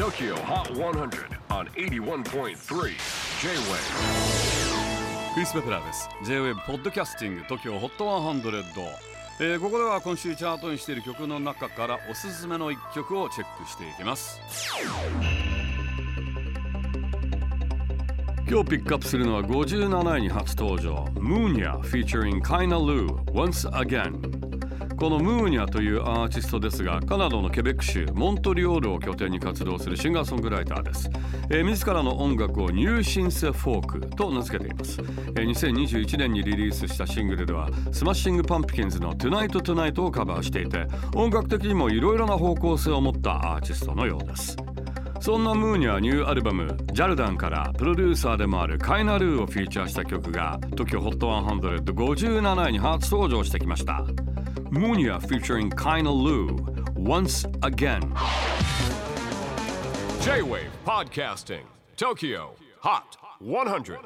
TOKYO HOT 100 on 81.3 J-WAVE クリス・ベプラーです。J-WAVE ポッドキャスティング TOKYO HOT 100、えーここでは今週チャートにしている曲の中からおすすめの一曲をチェックしていきます。今日ピックアップするのは57位に初登場。Moonia featuring Kaina Lu Once Again このムーニャというアーティストですがカナダのケベック州モントリオールを拠点に活動するシンガーソングライターです、えー自らの音楽をニューシンセフォークと名付けています、えー2021年にリリースしたシングルではスマッシングパンプキンズの Tonight Tonight をカバーしていて音楽的にもいろいろな方向性を持ったアーティストのようです。そんなムーニャニューアルバム「ジャルダン」からプロデューサーでもあるカイナルーをフィーチャーした曲が TOKYOHOT10057 位に初登場してきました。Munya featuring Kainalu, Once Again. J-Wave Podcasting, Tokyo Hot 100.